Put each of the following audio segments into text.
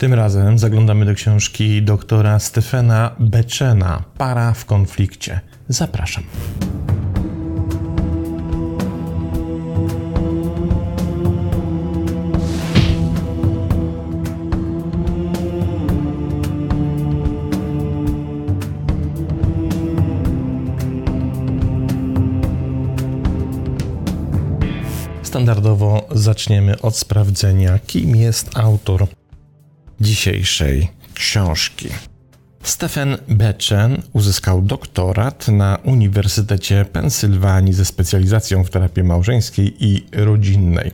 Tym razem zaglądamy do książki doktora Stefana Beczena Para w konflikcie. Zapraszam. Standardowo zaczniemy od sprawdzenia, kim jest autor dzisiejszej książki. Stephen Bechen uzyskał doktorat na Uniwersytecie Pensylwanii ze specjalizacją w terapii małżeńskiej i rodzinnej.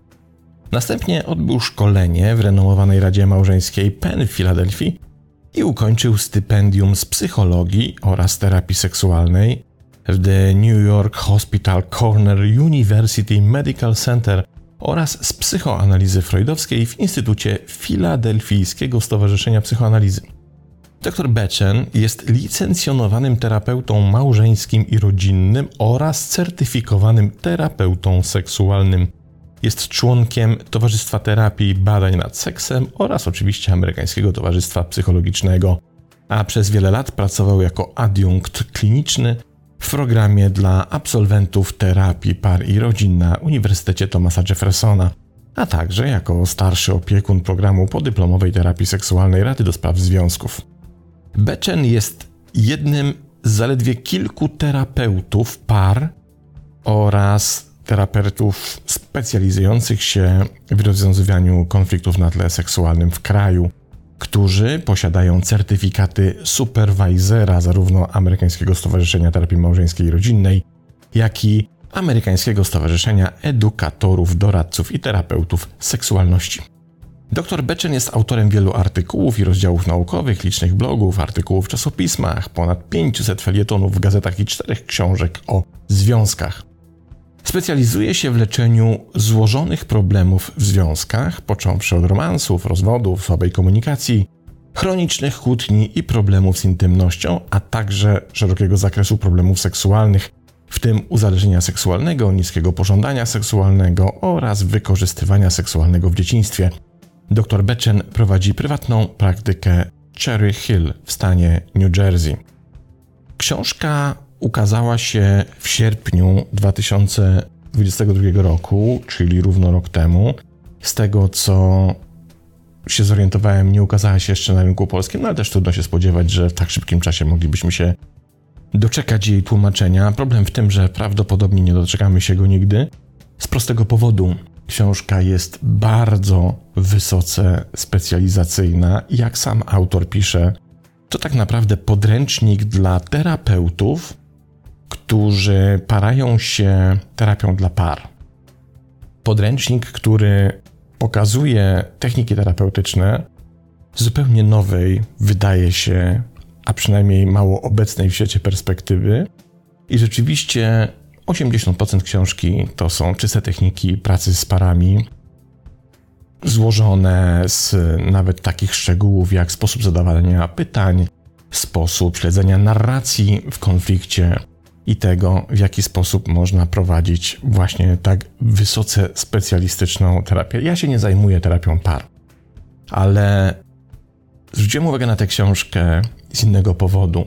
Następnie odbył szkolenie w renomowanej Radzie Małżeńskiej Penn w Filadelfii i ukończył stypendium z psychologii oraz terapii seksualnej w The New York Hospital Corner University Medical Center oraz z psychoanalizy freudowskiej w Instytucie Filadelfijskiego Stowarzyszenia Psychoanalizy. Dr Bechen jest licencjonowanym terapeutą małżeńskim i rodzinnym oraz certyfikowanym terapeutą seksualnym. Jest członkiem Towarzystwa Terapii Badań nad Seksem oraz oczywiście Amerykańskiego Towarzystwa Psychologicznego, a przez wiele lat pracował jako adiunkt kliniczny w programie dla absolwentów terapii par i rodzin na Uniwersytecie Thomasa Jeffersona, a także jako starszy opiekun programu podyplomowej terapii seksualnej Rady do Spraw Związków. Bechen jest jednym z zaledwie kilku terapeutów par oraz terapeutów specjalizujących się w rozwiązywaniu konfliktów na tle seksualnym w kraju, którzy posiadają certyfikaty supervisora zarówno Amerykańskiego Stowarzyszenia Terapii Małżeńskiej i Rodzinnej, jak i Amerykańskiego Stowarzyszenia Edukatorów, Doradców i Terapeutów Seksualności. Dr Bechen jest autorem wielu artykułów i rozdziałów naukowych, licznych blogów, artykułów w czasopismach, ponad 500 felietonów w gazetach i czterech książek o związkach. Specjalizuje się w leczeniu złożonych problemów w związkach, począwszy od romansów, rozwodów, słabej komunikacji, chronicznych kłótni i problemów z intymnością, a także szerokiego zakresu problemów seksualnych, w tym uzależnienia seksualnego, niskiego pożądania seksualnego oraz wykorzystywania seksualnego w dzieciństwie. Dr Bechen prowadzi prywatną praktykę Cherry Hill w stanie New Jersey. Książka ukazała się w sierpniu 2022 roku, czyli równo rok temu. Z tego co się zorientowałem, nie ukazała się jeszcze na rynku polskim, no ale też trudno się spodziewać, że w tak szybkim czasie moglibyśmy się doczekać jej tłumaczenia. Problem w tym, że prawdopodobnie nie doczekamy się go nigdy. Z prostego powodu książka jest bardzo wysoce specjalizacyjna. Jak sam autor pisze, to tak naprawdę podręcznik dla terapeutów, którzy parają się terapią dla par. Podręcznik, który pokazuje techniki terapeutyczne zupełnie nowej, wydaje się, a przynajmniej mało obecnej w świecie perspektywy. I rzeczywiście 80% książki to są czyste techniki pracy z parami, złożone z nawet takich szczegółów jak sposób zadawania pytań, sposób śledzenia narracji w konflikcie, i tego, w jaki sposób można prowadzić właśnie tak wysoce specjalistyczną terapię. Ja się nie zajmuję terapią par, ale zwróciłem uwagę na tę książkę z innego powodu,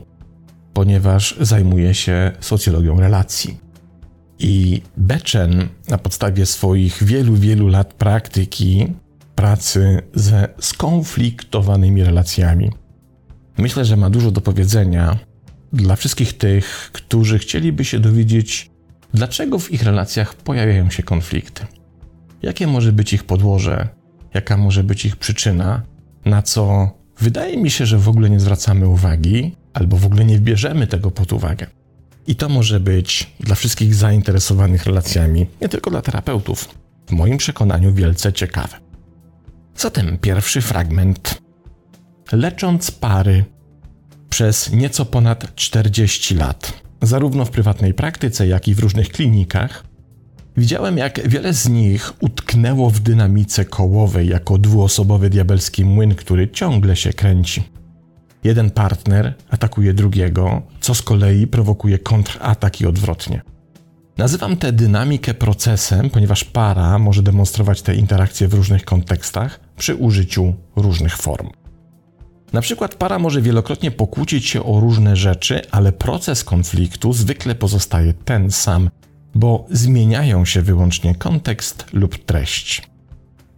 ponieważ zajmuję się socjologią relacji. I Bechen na podstawie swoich wielu, wielu lat praktyki pracy ze skonfliktowanymi relacjami, myślę, że ma dużo do powiedzenia dla wszystkich tych, którzy chcieliby się dowiedzieć, dlaczego w ich relacjach pojawiają się konflikty. Jakie może być ich podłoże, jaka może być ich przyczyna, na co wydaje mi się, że w ogóle nie zwracamy uwagi, albo w ogóle nie bierzemy tego pod uwagę. I to może być dla wszystkich zainteresowanych relacjami, nie tylko dla terapeutów, w moim przekonaniu wielce ciekawe. Zatem pierwszy fragment. Lecząc pary przez nieco ponad 40 lat, zarówno w prywatnej praktyce, jak i w różnych klinikach, widziałem, jak wiele z nich utknęło w dynamice kołowej jako dwuosobowy diabelski młyn, który ciągle się kręci. Jeden partner atakuje drugiego, co z kolei prowokuje kontratak i odwrotnie. Nazywam tę dynamikę procesem, ponieważ para może demonstrować te interakcje w różnych kontekstach przy użyciu różnych form. Na przykład para może wielokrotnie pokłócić się o różne rzeczy, ale proces konfliktu zwykle pozostaje ten sam, bo zmieniają się wyłącznie kontekst lub treść.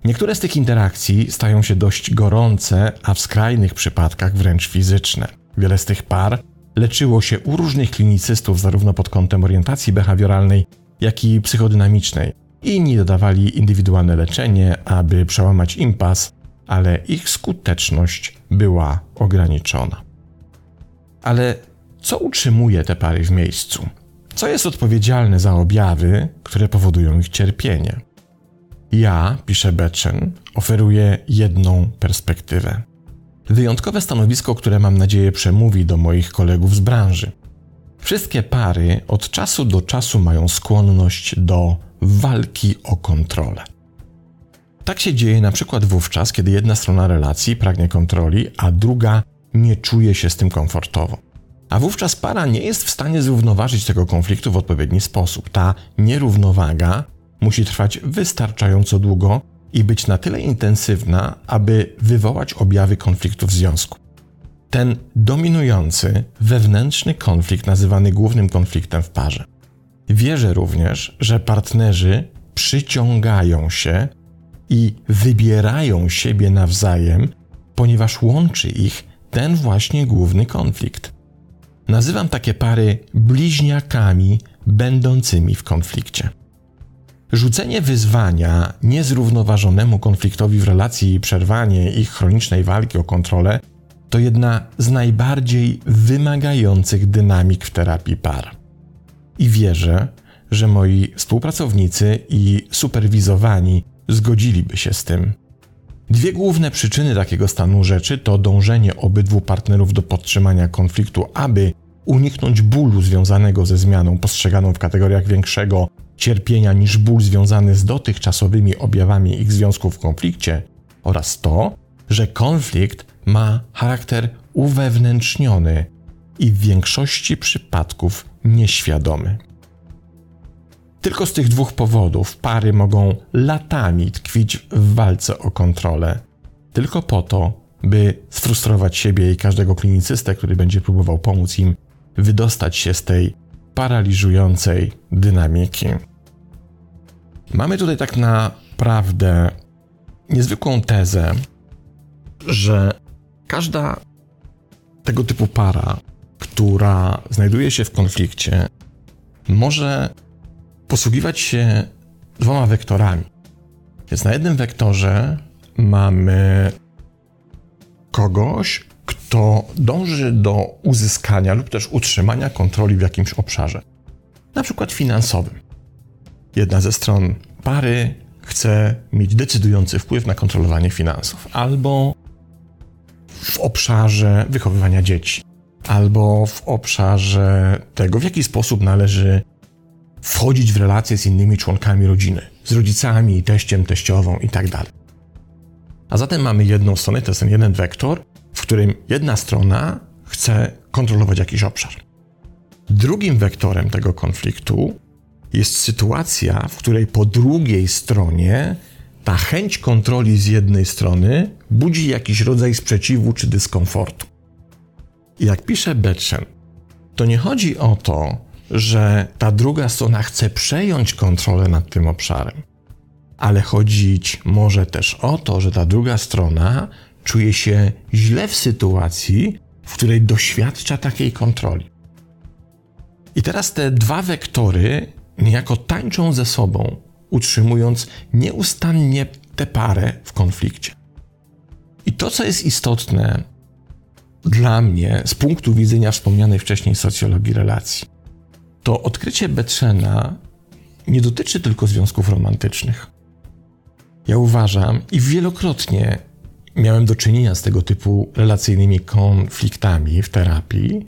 Niektóre z tych interakcji stają się dość gorące, a w skrajnych przypadkach wręcz fizyczne. Wiele z tych par leczyło się u różnych klinicystów, zarówno pod kątem orientacji behawioralnej, jak i psychodynamicznej. Inni dodawali indywidualne leczenie, aby przełamać impas, ale ich skuteczność była ograniczona. Ale co utrzymuje te pary w miejscu? Co jest odpowiedzialne za objawy, które powodują ich cierpienie? Ja, pisze Bechen, oferuję jedną perspektywę. Wyjątkowe stanowisko, które mam nadzieję przemówi do moich kolegów z branży. Wszystkie pary od czasu do czasu mają skłonność do walki o kontrolę. Tak się dzieje na przykład wówczas, kiedy jedna strona relacji pragnie kontroli, a druga nie czuje się z tym komfortowo. A wówczas para nie jest w stanie zrównoważyć tego konfliktu w odpowiedni sposób. Ta nierównowaga musi trwać wystarczająco długo i być na tyle intensywna, aby wywołać objawy konfliktu w związku. Ten dominujący, wewnętrzny konflikt, nazywany głównym konfliktem w parze. Wierzę również, że partnerzy przyciągają się i wybierają siebie nawzajem, ponieważ łączy ich ten właśnie główny konflikt. Nazywam takie pary bliźniakami będącymi w konflikcie. Rzucenie wyzwania niezrównoważonemu konfliktowi w relacji i przerwanie ich chronicznej walki o kontrolę to jedna z najbardziej wymagających dynamik w terapii par. I wierzę, że moi współpracownicy i superwizowani zgodziliby się z tym. Dwie główne przyczyny takiego stanu rzeczy to dążenie obydwu partnerów do podtrzymania konfliktu, aby uniknąć bólu związanego ze zmianą postrzeganą w kategoriach większego cierpienia niż ból związany z dotychczasowymi objawami ich związku w konflikcie, oraz to, że konflikt ma charakter uwewnętrzniony i w większości przypadków nieświadomy. Tylko z tych dwóch powodów pary mogą latami tkwić w walce o kontrolę, tylko po to, by sfrustrować siebie i każdego klinicystę, który będzie próbował pomóc im wydostać się z tej paraliżującej dynamiki. Mamy tutaj tak naprawdę niezwykłą tezę, że każda tego typu para, która znajduje się w konflikcie, może posługiwać się dwoma wektorami. Więc na jednym wektorze mamy kogoś, kto dąży do uzyskania lub też utrzymania kontroli w jakimś obszarze, na przykład finansowym. Jedna ze stron pary chce mieć decydujący wpływ na kontrolowanie finansów, albo w obszarze wychowywania dzieci, albo w obszarze tego, w jaki sposób należy wchodzić w relacje z innymi członkami rodziny, z rodzicami, teściem, teściową itd. Tak A zatem mamy jedną stronę, to jest ten jeden wektor, w którym jedna strona chce kontrolować jakiś obszar. Drugim wektorem tego konfliktu jest sytuacja, w której po drugiej stronie ta chęć kontroli z jednej strony budzi jakiś rodzaj sprzeciwu czy dyskomfortu. I jak pisze Betchen, to nie chodzi o to, że ta druga strona chce przejąć kontrolę nad tym obszarem, ale chodzić może też o to, że ta druga strona czuje się źle w sytuacji, w której doświadcza takiej kontroli. I teraz te dwa wektory niejako tańczą ze sobą, utrzymując nieustannie tę parę w konflikcie. I to, co jest istotne dla mnie z punktu widzenia wspomnianej wcześniej socjologii relacji, to odkrycie Betrzena nie dotyczy tylko związków romantycznych. Ja uważam i wielokrotnie miałem do czynienia z tego typu relacyjnymi konfliktami w terapii,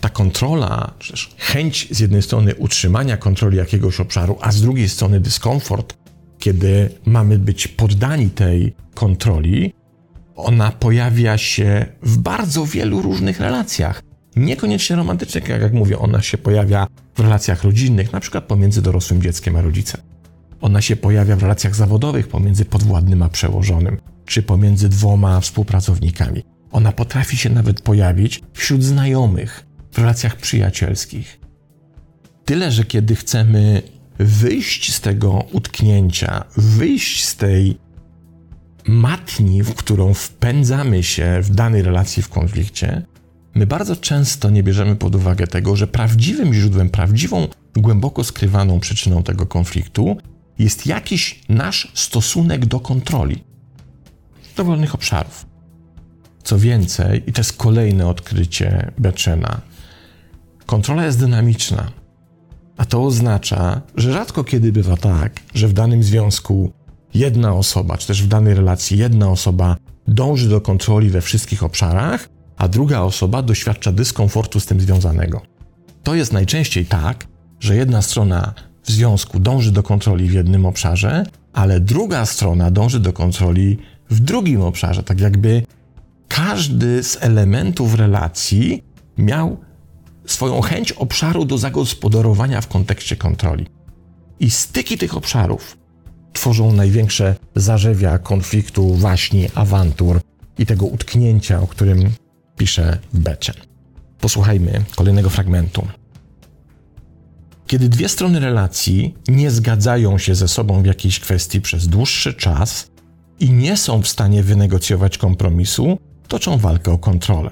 ta kontrola, przecież chęć z jednej strony utrzymania kontroli jakiegoś obszaru, a z drugiej strony dyskomfort, kiedy mamy być poddani tej kontroli, ona pojawia się w bardzo wielu różnych relacjach. Niekoniecznie romantycznych, jak, jak mówię, ona się pojawia w relacjach rodzinnych, na przykład pomiędzy dorosłym dzieckiem a rodzicem. Ona się pojawia w relacjach zawodowych pomiędzy podwładnym a przełożonym, czy pomiędzy dwoma współpracownikami. Ona potrafi się nawet pojawić wśród znajomych, w relacjach przyjacielskich. Tyle, że kiedy chcemy wyjść z tego utknięcia, wyjść z tej matni, w którą wpędzamy się w danej relacji w konflikcie, my bardzo często nie bierzemy pod uwagę tego, że prawdziwym źródłem, prawdziwą, głęboko skrywaną przyczyną tego konfliktu jest jakiś nasz stosunek do kontroli dowolnych obszarów. Co więcej, i to jest kolejne odkrycie Beczena, kontrola jest dynamiczna. A to oznacza, że rzadko kiedy bywa tak, że w danym związku jedna osoba, czy też w danej relacji jedna osoba dąży do kontroli we wszystkich obszarach, a druga osoba doświadcza dyskomfortu z tym związanego. To jest najczęściej tak, że jedna strona w związku dąży do kontroli w jednym obszarze, ale druga strona dąży do kontroli w drugim obszarze. Tak jakby każdy z elementów relacji miał swoją chęć obszaru do zagospodarowania w kontekście kontroli. I styki tych obszarów tworzą największe zarzewia konfliktu, waśni, awantur i tego utknięcia, o którym pisze Bechen. Posłuchajmy kolejnego fragmentu. Kiedy dwie strony relacji nie zgadzają się ze sobą w jakiejś kwestii przez dłuższy czas i nie są w stanie wynegocjować kompromisu, toczą walkę o kontrolę.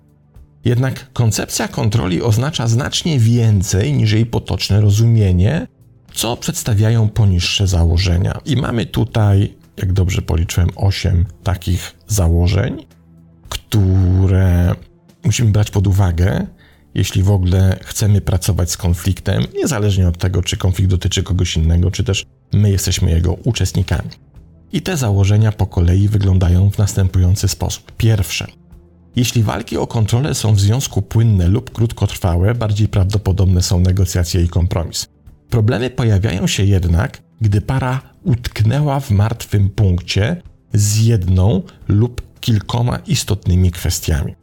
Jednak koncepcja kontroli oznacza znacznie więcej niż jej potoczne rozumienie, co przedstawiają poniższe założenia. I mamy tutaj, jak dobrze policzyłem, 8 takich założeń, które musimy brać pod uwagę, jeśli w ogóle chcemy pracować z konfliktem, niezależnie od tego, czy konflikt dotyczy kogoś innego, czy też my jesteśmy jego uczestnikami. I te założenia po kolei wyglądają w następujący sposób. Pierwsze. Jeśli walki o kontrolę są w związku płynne lub krótkotrwałe, bardziej prawdopodobne są negocjacje i kompromis. Problemy pojawiają się jednak, gdy para utknęła w martwym punkcie z jedną lub kilkoma istotnymi kwestiami.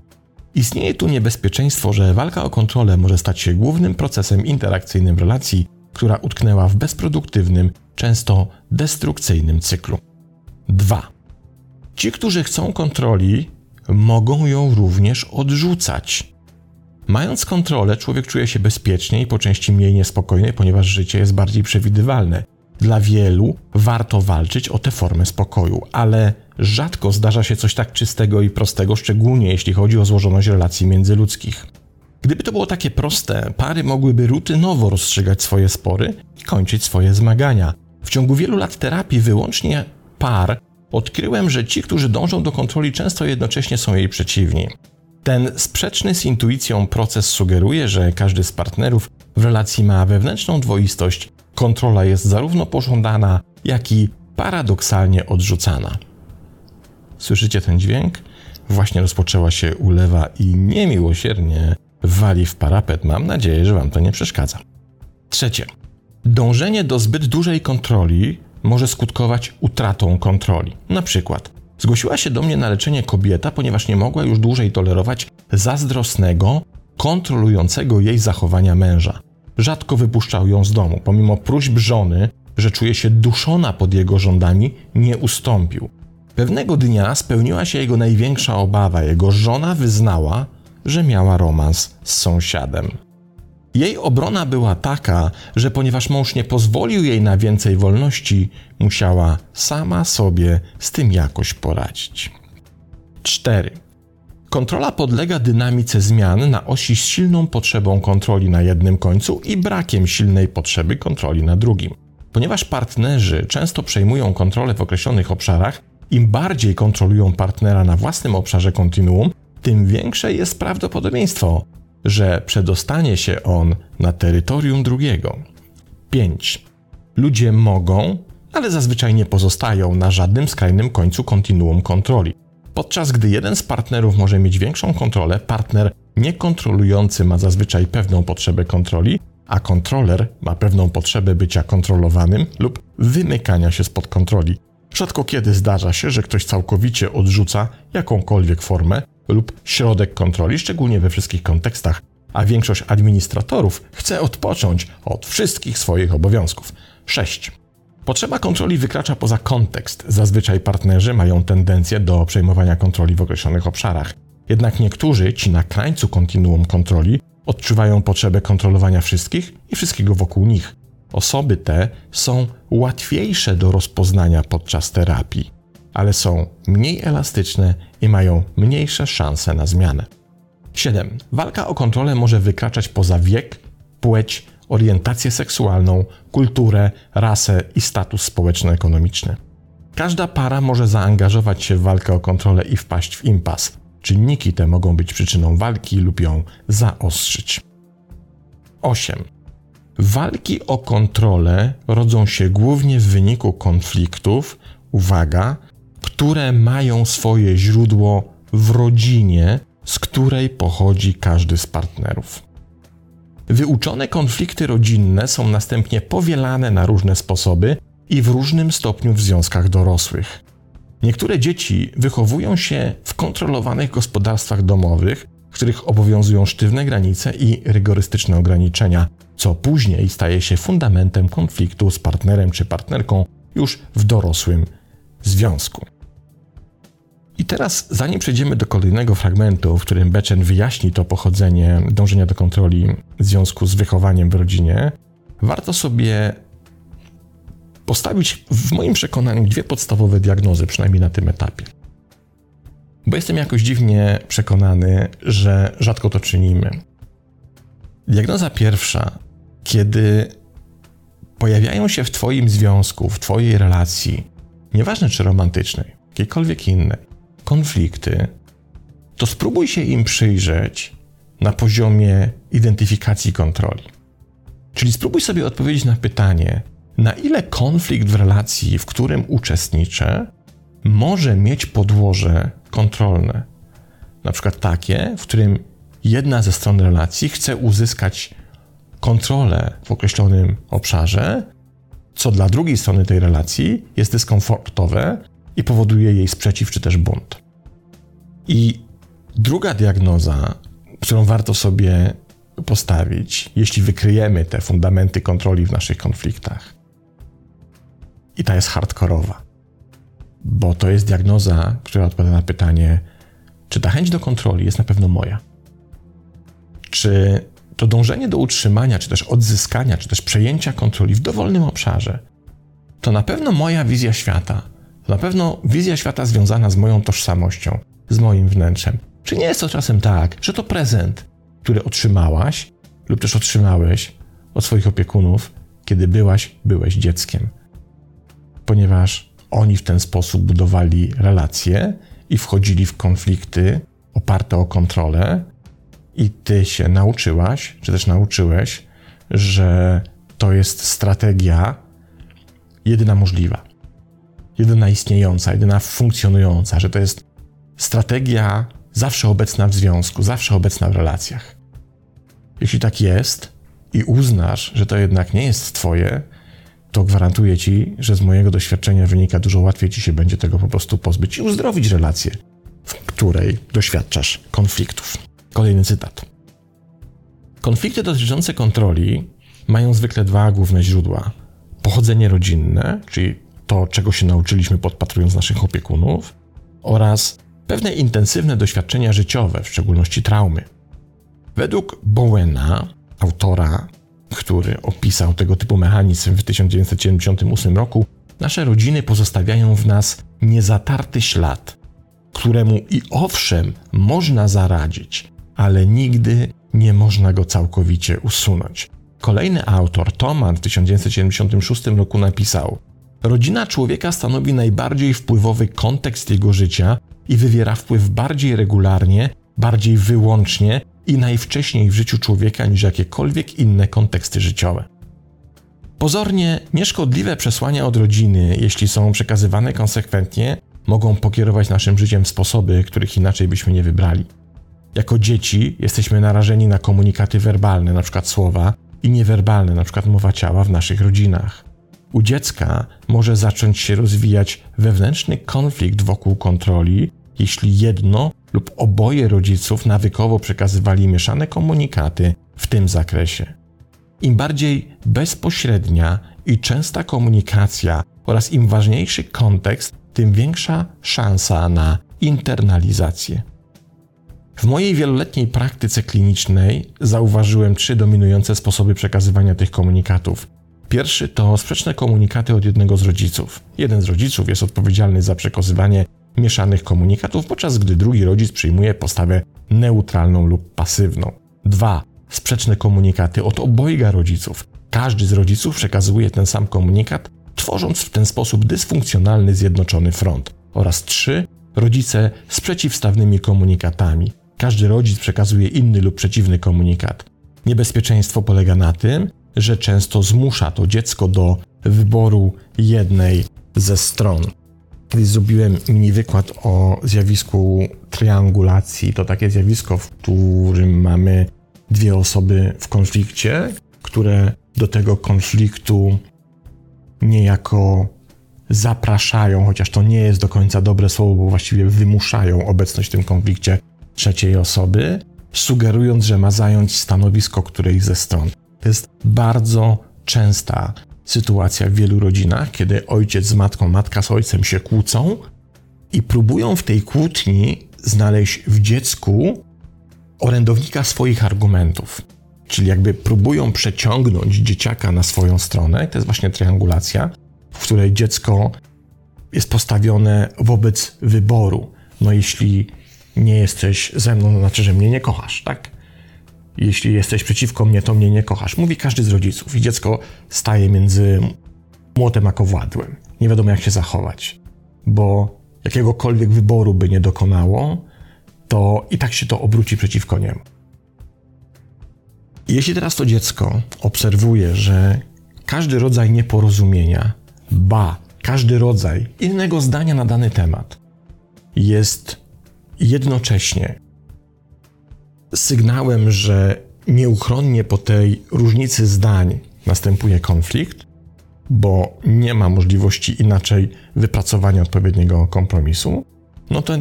Istnieje tu niebezpieczeństwo, że walka o kontrolę może stać się głównym procesem interakcyjnym relacji, która utknęła w bezproduktywnym, często destrukcyjnym cyklu. 2. Ci, którzy chcą kontroli, mogą ją również odrzucać. Mając kontrolę, człowiek czuje się bezpiecznie i po części mniej niespokojny, ponieważ życie jest bardziej przewidywalne. Dla wielu warto walczyć o tę formę spokoju, ale rzadko zdarza się coś tak czystego i prostego, szczególnie jeśli chodzi o złożoność relacji międzyludzkich. Gdyby to było takie proste, pary mogłyby rutynowo rozstrzygać swoje spory i kończyć swoje zmagania. W ciągu wielu lat terapii wyłącznie par odkryłem, że ci, którzy dążą do kontroli, często jednocześnie są jej przeciwni. Ten sprzeczny z intuicją proces sugeruje, że każdy z partnerów w relacji ma wewnętrzną dwoistość. Kontrola jest zarówno pożądana, jak i paradoksalnie odrzucana. Słyszycie ten dźwięk? Właśnie rozpoczęła się ulewa i niemiłosiernie wali w parapet. Mam nadzieję, że Wam to nie przeszkadza. Trzecie. Dążenie do zbyt dużej kontroli może skutkować utratą kontroli. Na przykład, zgłosiła się do mnie na leczenie kobieta, ponieważ nie mogła już dłużej tolerować zazdrosnego, kontrolującego jej zachowania męża. Rzadko wypuszczał ją z domu, pomimo próśb żony, że czuje się duszona pod jego rządami, nie ustąpił. Pewnego dnia spełniła się jego największa obawa. Jego żona wyznała, że miała romans z sąsiadem. Jej obrona była taka, że ponieważ mąż nie pozwolił jej na więcej wolności, musiała sama sobie z tym jakoś poradzić. 4. Kontrola podlega dynamice zmian na osi z silną potrzebą kontroli na jednym końcu i brakiem silnej potrzeby kontroli na drugim. Ponieważ partnerzy często przejmują kontrolę w określonych obszarach, im bardziej kontrolują partnera na własnym obszarze kontinuum, tym większe jest prawdopodobieństwo, że przedostanie się on na terytorium drugiego. 5. Ludzie mogą, ale zazwyczaj nie pozostają na żadnym skrajnym końcu kontinuum kontroli. Podczas gdy jeden z partnerów może mieć większą kontrolę, partner niekontrolujący ma zazwyczaj pewną potrzebę kontroli, a kontroler ma pewną potrzebę bycia kontrolowanym lub wymykania się spod kontroli. Rzadko kiedy zdarza się, że ktoś całkowicie odrzuca jakąkolwiek formę lub środek kontroli, szczególnie we wszystkich kontekstach, a większość administratorów chce odpocząć od wszystkich swoich obowiązków. 6. Potrzeba kontroli wykracza poza kontekst. Zazwyczaj partnerzy mają tendencję do przejmowania kontroli w określonych obszarach. Jednak niektórzy, ci na krańcu kontinuum kontroli, odczuwają potrzebę kontrolowania wszystkich i wszystkiego wokół nich. Osoby te są łatwiejsze do rozpoznania podczas terapii, ale są mniej elastyczne i mają mniejsze szanse na zmianę. 7. Walka o kontrolę może wykraczać poza wiek, płeć, orientację seksualną, kulturę, rasę i status społeczno-ekonomiczny. Każda para może zaangażować się w walkę o kontrolę i wpaść w impas. Czynniki te mogą być przyczyną walki lub ją zaostrzyć. 8. Walki o kontrolę rodzą się głównie w wyniku konfliktów, uwaga, które mają swoje źródło w rodzinie, z której pochodzi każdy z partnerów. Wyuczone konflikty rodzinne są następnie powielane na różne sposoby i w różnym stopniu w związkach dorosłych. Niektóre dzieci wychowują się w kontrolowanych gospodarstwach domowych, w których obowiązują sztywne granice i rygorystyczne ograniczenia, co później staje się fundamentem konfliktu z partnerem czy partnerką już w dorosłym związku. I teraz, zanim przejdziemy do kolejnego fragmentu, w którym Bechen wyjaśni to pochodzenie dążenia do kontroli w związku z wychowaniem w rodzinie, warto sobie postawić w moim przekonaniu dwie podstawowe diagnozy, przynajmniej na tym etapie. Bo jestem jakoś dziwnie przekonany, że rzadko to czynimy. Diagnoza pierwsza, kiedy pojawiają się w Twoim związku, w Twojej relacji, nieważne czy romantycznej, jakiejkolwiek innej, konflikty, to spróbuj się im przyjrzeć na poziomie identyfikacji kontroli. Czyli spróbuj sobie odpowiedzieć na pytanie, na ile konflikt w relacji, w którym uczestniczę, może mieć podłoże kontrolne. Na przykład takie, w którym jedna ze stron relacji chce uzyskać kontrolę w określonym obszarze, co dla drugiej strony tej relacji jest dyskomfortowe i powoduje jej sprzeciw czy też bunt. I druga diagnoza, którą warto sobie postawić, jeśli wykryjemy te fundamenty kontroli w naszych konfliktach, i ta jest hardkorowa, bo to jest diagnoza, która odpowiada na pytanie, czy ta chęć do kontroli jest na pewno moja? Czy to dążenie do utrzymania, czy też odzyskania, czy też przejęcia kontroli w dowolnym obszarze, to na pewno moja wizja świata, to na pewno wizja świata związana z moją tożsamością, z moim wnętrzem. Czy nie jest to czasem tak, że to prezent, który otrzymałaś lub też otrzymałeś od swoich opiekunów, kiedy byłaś, byłeś dzieckiem? Ponieważ oni w ten sposób budowali relacje i wchodzili w konflikty oparte o kontrolę, i ty się nauczyłaś, czy też nauczyłeś, że to jest strategia jedyna możliwa, jedyna istniejąca, jedyna funkcjonująca, że to jest strategia zawsze obecna w związku, zawsze obecna w relacjach. Jeśli tak jest i uznasz, że to jednak nie jest Twoje, to gwarantuję Ci, że z mojego doświadczenia wynika dużo łatwiej Ci się będzie tego po prostu pozbyć i uzdrowić relację, w której doświadczasz konfliktów. Kolejny cytat. Konflikty dotyczące kontroli mają zwykle dwa główne źródła: pochodzenie rodzinne, czyli to, czego się nauczyliśmy podpatrując naszych opiekunów, oraz pewne intensywne doświadczenia życiowe, w szczególności traumy. Według Bowena, autora, który opisał tego typu mechanizm w 1978 roku, nasze rodziny pozostawiają w nas niezatarty ślad, któremu i owszem można zaradzić, ale nigdy nie można go całkowicie usunąć. Kolejny autor, Toman, w 1976 roku napisał: Rodzina człowieka stanowi najbardziej wpływowy kontekst jego życia i wywiera wpływ bardziej regularnie, bardziej wyłącznie i najwcześniej w życiu człowieka niż jakiekolwiek inne konteksty życiowe. Pozornie nieszkodliwe przesłania od rodziny, jeśli są przekazywane konsekwentnie, mogą pokierować naszym życiem w sposoby, których inaczej byśmy nie wybrali. Jako dzieci jesteśmy narażeni na komunikaty werbalne, np. słowa, i niewerbalne, np. mowa ciała w naszych rodzinach. U dziecka może zacząć się rozwijać wewnętrzny konflikt wokół kontroli, jeśli jedno lub oboje rodziców nawykowo przekazywali mieszane komunikaty w tym zakresie. Im bardziej bezpośrednia i częsta komunikacja oraz im ważniejszy kontekst, tym większa szansa na internalizację. W mojej wieloletniej praktyce klinicznej zauważyłem trzy dominujące sposoby przekazywania tych komunikatów. Pierwszy to sprzeczne komunikaty od jednego z rodziców. Jeden z rodziców jest odpowiedzialny za przekazywanie mieszanych komunikatów, podczas gdy drugi rodzic przyjmuje postawę neutralną lub pasywną. Dwa sprzeczne komunikaty od obojga rodziców. Każdy z rodziców przekazuje ten sam komunikat, tworząc w ten sposób dysfunkcjonalny zjednoczony front. Oraz trzy rodzice z przeciwstawnymi komunikatami. Każdy rodzic przekazuje inny lub przeciwny komunikat. Niebezpieczeństwo polega na tym, że często zmusza to dziecko do wyboru jednej ze stron. Kiedyś zrobiłem mini wykład o zjawisku triangulacji. To takie zjawisko, w którym mamy dwie osoby w konflikcie, które do tego konfliktu niejako zapraszają, chociaż to nie jest do końca dobre słowo, bo właściwie wymuszają obecność w tym konflikcie trzeciej osoby, sugerując, że ma zająć stanowisko którejś ze stron. To jest bardzo częsta sytuacja w wielu rodzinach, kiedy ojciec z matką, matka z ojcem się kłócą i próbują w tej kłótni znaleźć w dziecku orędownika swoich argumentów. Czyli jakby próbują przeciągnąć dzieciaka na swoją stronę, to jest właśnie triangulacja, w której dziecko jest postawione wobec wyboru. No jeśli nie jesteś ze mną, to znaczy, że mnie nie kochasz, tak? Jeśli jesteś przeciwko mnie, to mnie nie kochasz. Mówi każdy z rodziców i dziecko staje między młotem a kowładłem. Nie wiadomo, jak się zachować, bo jakiegokolwiek wyboru by nie dokonało, to i tak się to obróci przeciwko niemu. Jeśli teraz to dziecko obserwuje, że każdy rodzaj nieporozumienia, ba, każdy rodzaj innego zdania na dany temat jest jednocześnie sygnałem, że nieuchronnie po tej różnicy zdań następuje konflikt, bo nie ma możliwości inaczej wypracowania odpowiedniego kompromisu, no to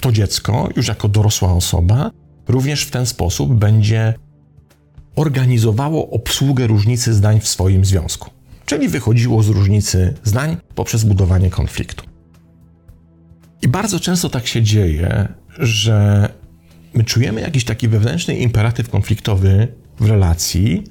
to dziecko, już jako dorosła osoba, również w ten sposób będzie organizowało obsługę różnicy zdań w swoim związku. Czyli wychodziło z różnicy zdań poprzez budowanie konfliktu. I bardzo często tak się dzieje, że my czujemy jakiś taki wewnętrzny imperatyw konfliktowy w relacji,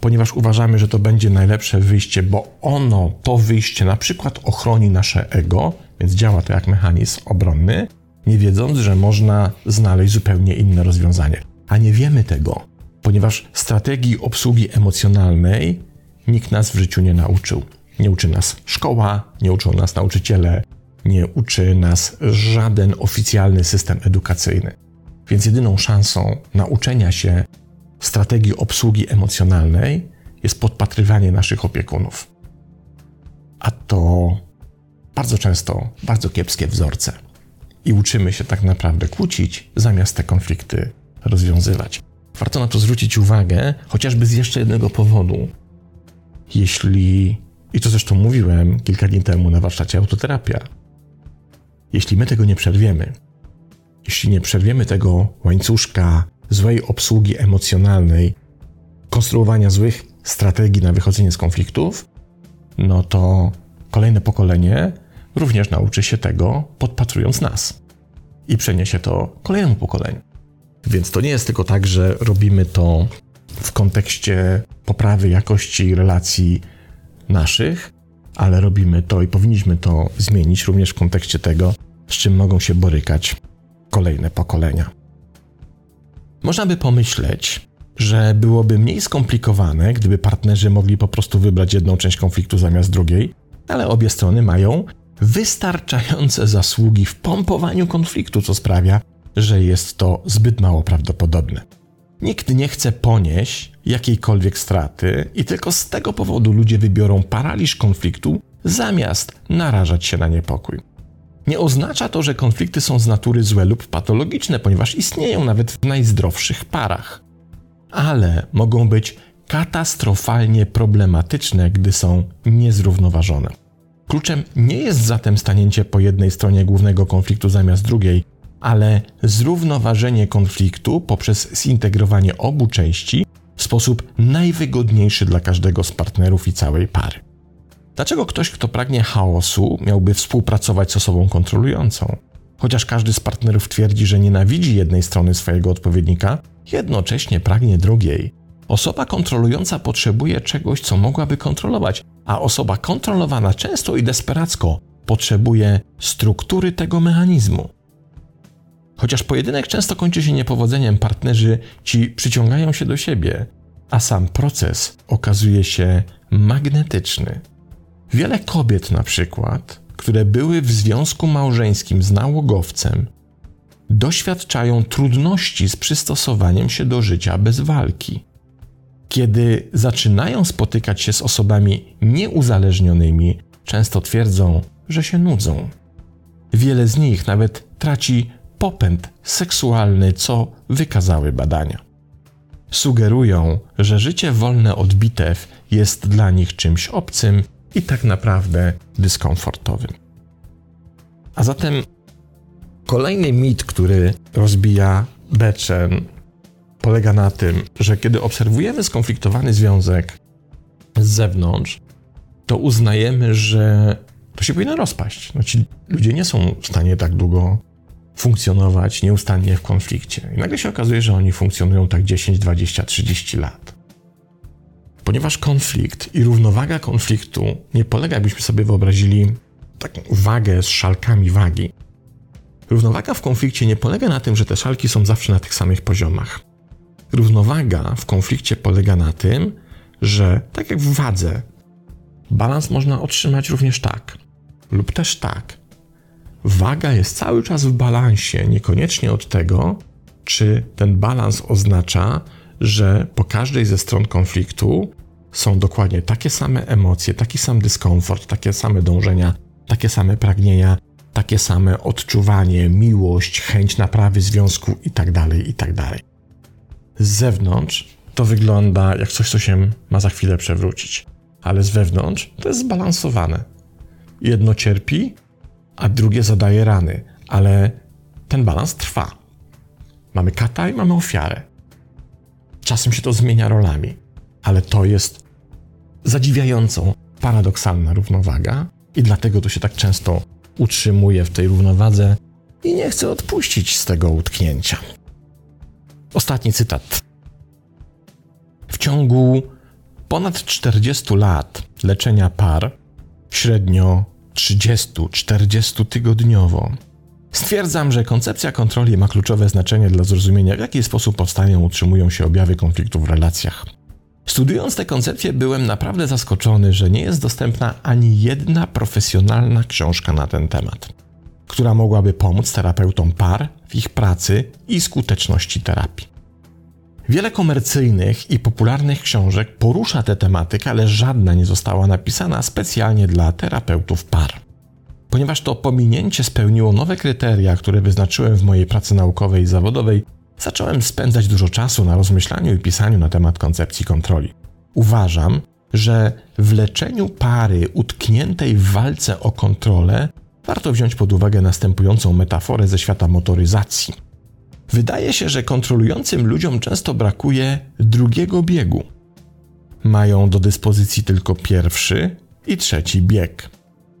ponieważ uważamy, że to będzie najlepsze wyjście, bo ono, to wyjście na przykład ochroni nasze ego, więc działa to jak mechanizm obronny, nie wiedząc, że można znaleźć zupełnie inne rozwiązanie. A nie wiemy tego, ponieważ strategii obsługi emocjonalnej nikt nas w życiu nie nauczył. Nie uczy nas szkoła, nie uczą nas nauczyciele, nie uczy nas żaden oficjalny system edukacyjny. Więc jedyną szansą nauczenia się strategii obsługi emocjonalnej jest podpatrywanie naszych opiekunów. A to bardzo często bardzo kiepskie wzorce. I uczymy się tak naprawdę kłócić, zamiast te konflikty rozwiązywać. Warto na to zwrócić uwagę, chociażby z jeszcze jednego powodu. Jeśli, i to zresztą mówiłem kilka dni temu na warsztacie autoterapia, jeśli my tego nie przerwiemy, jeśli nie przerwiemy tego łańcuszka złej obsługi emocjonalnej, konstruowania złych strategii na wychodzenie z konfliktów, no to kolejne pokolenie również nauczy się tego, podpatrując nas i przeniesie to kolejnemu pokoleniu. Więc to nie jest tylko tak, że robimy to w kontekście poprawy jakości relacji naszych, ale robimy to i powinniśmy to zmienić również w kontekście tego, z czym mogą się borykać kolejne pokolenia. Można by pomyśleć, że byłoby mniej skomplikowane, gdyby partnerzy mogli po prostu wybrać jedną część konfliktu zamiast drugiej, ale obie strony mają wystarczające zasługi w pompowaniu konfliktu, co sprawia, że jest to zbyt mało prawdopodobne. Nikt nie chce ponieść jakiejkolwiek straty, i tylko z tego powodu ludzie wybiorą paraliż konfliktu zamiast narażać się na niepokój. Nie oznacza to, że konflikty są z natury złe lub patologiczne, ponieważ istnieją nawet w najzdrowszych parach. Ale mogą być katastrofalnie problematyczne, gdy są niezrównoważone. Kluczem nie jest zatem stanięcie po jednej stronie głównego konfliktu zamiast drugiej, ale zrównoważenie konfliktu poprzez zintegrowanie obu części w sposób najwygodniejszy dla każdego z partnerów i całej pary. Dlaczego ktoś, kto pragnie chaosu, miałby współpracować z osobą kontrolującą? Chociaż każdy z partnerów twierdzi, że nienawidzi jednej strony swojego odpowiednika, jednocześnie pragnie drugiej. Osoba kontrolująca potrzebuje czegoś, co mogłaby kontrolować, a osoba kontrolowana często i desperacko potrzebuje struktury tego mechanizmu. Chociaż pojedynek często kończy się niepowodzeniem, partnerzy ci przyciągają się do siebie, a sam proces okazuje się magnetyczny. Wiele kobiet, na przykład, które były w związku małżeńskim z nałogowcem, doświadczają trudności z przystosowaniem się do życia bez walki. Kiedy zaczynają spotykać się z osobami nieuzależnionymi, często twierdzą, że się nudzą. Wiele z nich nawet traci popęd seksualny, co wykazały badania. Sugerują, że życie wolne od bitew jest dla nich czymś obcym i tak naprawdę dyskomfortowym. A zatem kolejny mit, który rozbija Bechen, polega na tym, że kiedy obserwujemy skonfliktowany związek z zewnątrz, to uznajemy, że to się powinno rozpaść. No ci ludzie nie są w stanie tak długo funkcjonować nieustannie w konflikcie. I nagle się okazuje, że oni funkcjonują tak 10, 20, 30 lat. Ponieważ konflikt i równowaga konfliktu nie polega, jakbyśmy sobie wyobrazili taką wagę z szalkami wagi. Równowaga w konflikcie nie polega na tym, że te szalki są zawsze na tych samych poziomach. Równowaga w konflikcie polega na tym, że tak jak w wadze, balans można otrzymać również tak lub też tak. Waga jest cały czas w balansie, niekoniecznie od tego, czy ten balans oznacza, że po każdej ze stron konfliktu są dokładnie takie same emocje, taki sam dyskomfort, takie same dążenia, takie same pragnienia, takie same odczuwanie, miłość, chęć naprawy związku itd., tak itd. Tak z zewnątrz to wygląda jak coś, co się ma za chwilę przewrócić, ale z wewnątrz to jest zbalansowane. Jedno cierpi, a drugie zadaje rany, ale ten balans trwa. Mamy kata i mamy ofiarę. Czasem się to zmienia rolami, ale to jest zadziwiająco paradoksalna równowaga i dlatego to się tak często utrzymuje w tej równowadze i nie chce odpuścić z tego utknięcia. Ostatni cytat. W ciągu ponad 40 lat leczenia par, średnio 30-40 tygodniowo, Stwierdzam, że koncepcja kontroli ma kluczowe znaczenie dla zrozumienia, w jaki sposób powstają, utrzymują się objawy konfliktu w relacjach. Studiując tę koncepcję, byłem naprawdę zaskoczony, że nie jest dostępna ani jedna profesjonalna książka na ten temat, która mogłaby pomóc terapeutom par w ich pracy i skuteczności terapii. Wiele komercyjnych i popularnych książek porusza tę tematykę, ale żadna nie została napisana specjalnie dla terapeutów par. Ponieważ to pominięcie spełniło nowe kryteria, które wyznaczyłem w mojej pracy naukowej i zawodowej, zacząłem spędzać dużo czasu na rozmyślaniu i pisaniu na temat koncepcji kontroli. Uważam, że w leczeniu pary utkniętej w walce o kontrolę warto wziąć pod uwagę następującą metaforę ze świata motoryzacji. Wydaje się, że kontrolującym ludziom często brakuje drugiego biegu. Mają do dyspozycji tylko pierwszy i trzeci bieg.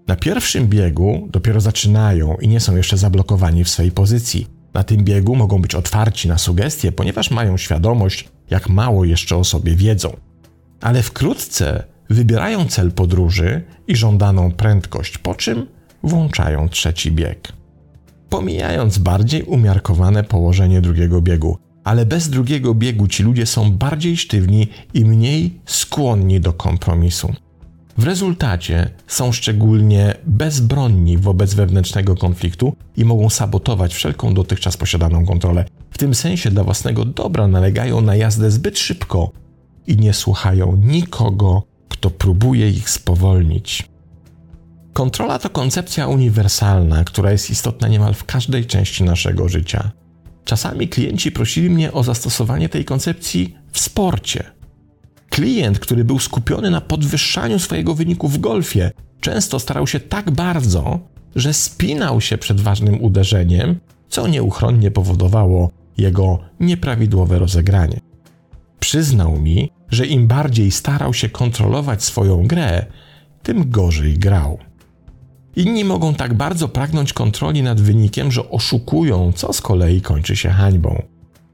Na pierwszym biegu dopiero zaczynają i nie są jeszcze zablokowani w swojej pozycji. Na tym biegu mogą być otwarci na sugestie, ponieważ mają świadomość, jak mało jeszcze o sobie wiedzą. Ale wkrótce wybierają cel podróży i żądaną prędkość, po czym włączają trzeci bieg. Pomijając bardziej umiarkowane położenie drugiego biegu, ale bez drugiego biegu ci ludzie są bardziej sztywni i mniej skłonni do kompromisu. W rezultacie są szczególnie bezbronni wobec wewnętrznego konfliktu i mogą sabotować wszelką dotychczas posiadaną kontrolę. W tym sensie dla własnego dobra nalegają na jazdę zbyt szybko i nie słuchają nikogo, kto próbuje ich spowolnić. Kontrola to koncepcja uniwersalna, która jest istotna niemal w każdej części naszego życia. Czasami klienci prosili mnie o zastosowanie tej koncepcji w sporcie. Klient, który był skupiony na podwyższaniu swojego wyniku w golfie, często starał się tak bardzo, że spinał się przed ważnym uderzeniem, co nieuchronnie powodowało jego nieprawidłowe rozegranie. Przyznał mi, że im bardziej starał się kontrolować swoją grę, tym gorzej grał. Inni mogą tak bardzo pragnąć kontroli nad wynikiem, że oszukują, co z kolei kończy się hańbą.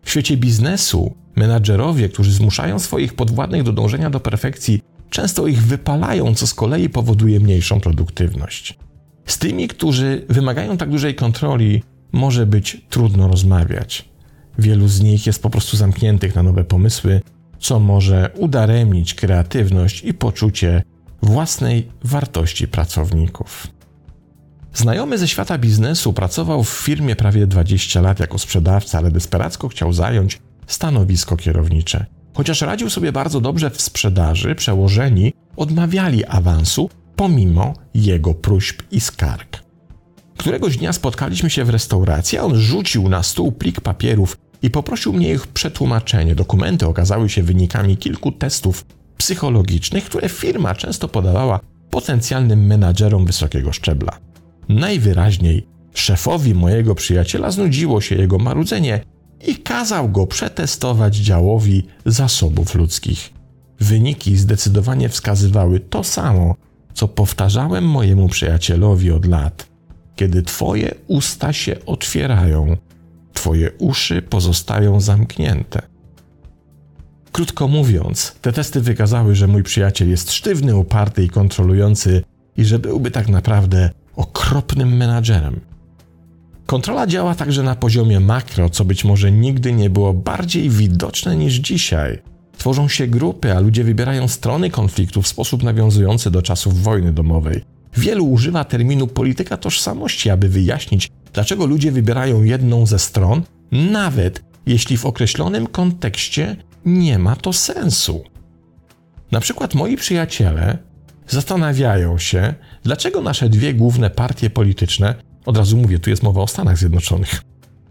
W świecie biznesu menadżerowie, którzy zmuszają swoich podwładnych do dążenia do perfekcji, często ich wypalają, co z kolei powoduje mniejszą produktywność. Z tymi, którzy wymagają tak dużej kontroli, może być trudno rozmawiać. Wielu z nich jest po prostu zamkniętych na nowe pomysły, co może udaremnić kreatywność i poczucie własnej wartości pracowników. Znajomy ze świata biznesu pracował w firmie prawie 20 lat jako sprzedawca, ale desperacko chciał zająć stanowisko kierownicze. Chociaż radził sobie bardzo dobrze w sprzedaży, przełożeni odmawiali awansu pomimo jego próśb i skarg. Któregoś dnia spotkaliśmy się w restauracji, a on rzucił na stół plik papierów i poprosił mnie ich przetłumaczenie. Dokumenty okazały się wynikami kilku testów psychologicznych, które firma często podawała potencjalnym menadżerom wysokiego szczebla. Najwyraźniej szefowi mojego przyjaciela znudziło się jego marudzenie i kazał go przetestować działowi zasobów ludzkich. Wyniki zdecydowanie wskazywały to samo, co powtarzałem mojemu przyjacielowi od lat. Kiedy twoje usta się otwierają, twoje uszy pozostają zamknięte. Krótko mówiąc, te testy wykazały, że mój przyjaciel jest sztywny, uparty i kontrolujący i że byłby tak naprawdę okropnym menadżerem. Kontrola działa także na poziomie makro, co być może nigdy nie było bardziej widoczne niż dzisiaj. Tworzą się grupy, a ludzie wybierają strony konfliktu w sposób nawiązujący do czasów wojny domowej. Wielu używa terminu polityka tożsamości, aby wyjaśnić, dlaczego ludzie wybierają jedną ze stron, nawet jeśli w określonym kontekście nie ma to sensu. Na przykład moi przyjaciele zastanawiają się, dlaczego nasze dwie główne partie polityczne, od razu mówię, tu jest mowa o Stanach Zjednoczonych,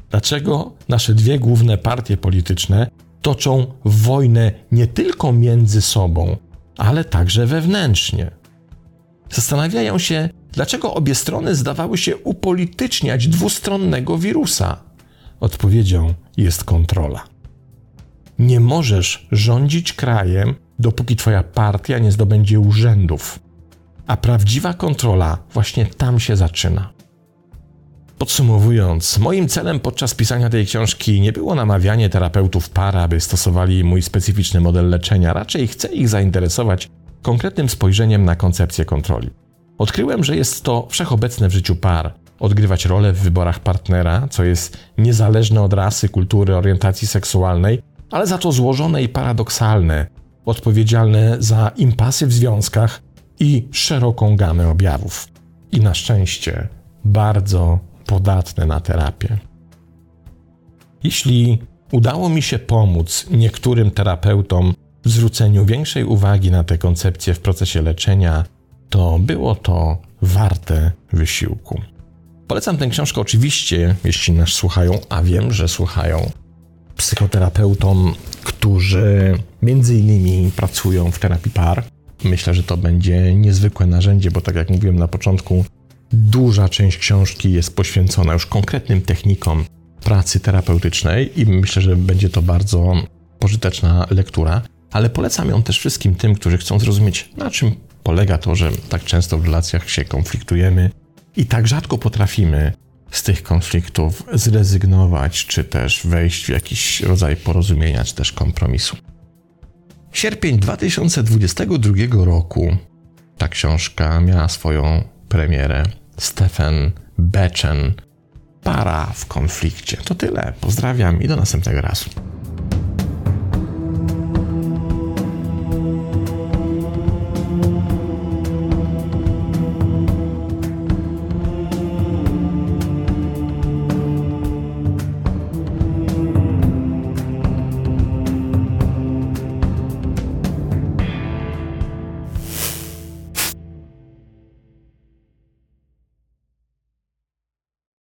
dlaczego nasze dwie główne partie polityczne toczą wojnę nie tylko między sobą, ale także wewnętrznie. Zastanawiają się, dlaczego obie strony zdawały się upolityczniać dwustronnego wirusa. Odpowiedzią jest kontrola. Nie możesz rządzić krajem, dopóki twoja partia nie zdobędzie urzędów. A prawdziwa kontrola właśnie tam się zaczyna. Podsumowując, moim celem podczas pisania tej książki nie było namawianie terapeutów para, aby stosowali mój specyficzny model leczenia, raczej chcę ich zainteresować konkretnym spojrzeniem na koncepcję kontroli. Odkryłem, że jest to wszechobecne w życiu par. Odgrywać rolę w wyborach partnera, co jest niezależne od rasy, kultury, orientacji seksualnej, ale za to złożone i paradoksalne, odpowiedzialne za impasy w związkach i szeroką gamę objawów. I na szczęście bardzo podatne na terapię. Jeśli udało mi się pomóc niektórym terapeutom w zwróceniu większej uwagi na te koncepcje w procesie leczenia, to było to warte wysiłku. Polecam tę książkę oczywiście, jeśli nas słuchają, a wiem, że słuchają psychoterapeutom, którzy między innymi pracują w terapii par. Myślę, że to będzie niezwykłe narzędzie, bo tak jak mówiłem na początku, duża część książki jest poświęcona już konkretnym technikom pracy terapeutycznej i myślę, że będzie to bardzo pożyteczna lektura, ale polecam ją też wszystkim tym, którzy chcą zrozumieć, na czym polega to, że tak często w relacjach się konfliktujemy i tak rzadko potrafimy z tych konfliktów zrezygnować, czy też wejść w jakiś rodzaj porozumienia, czy też kompromisu. Sierpień 2022 roku ta książka miała swoją premierę. Stephen Bechen, para w konflikcie. To tyle. Pozdrawiam i do następnego razu.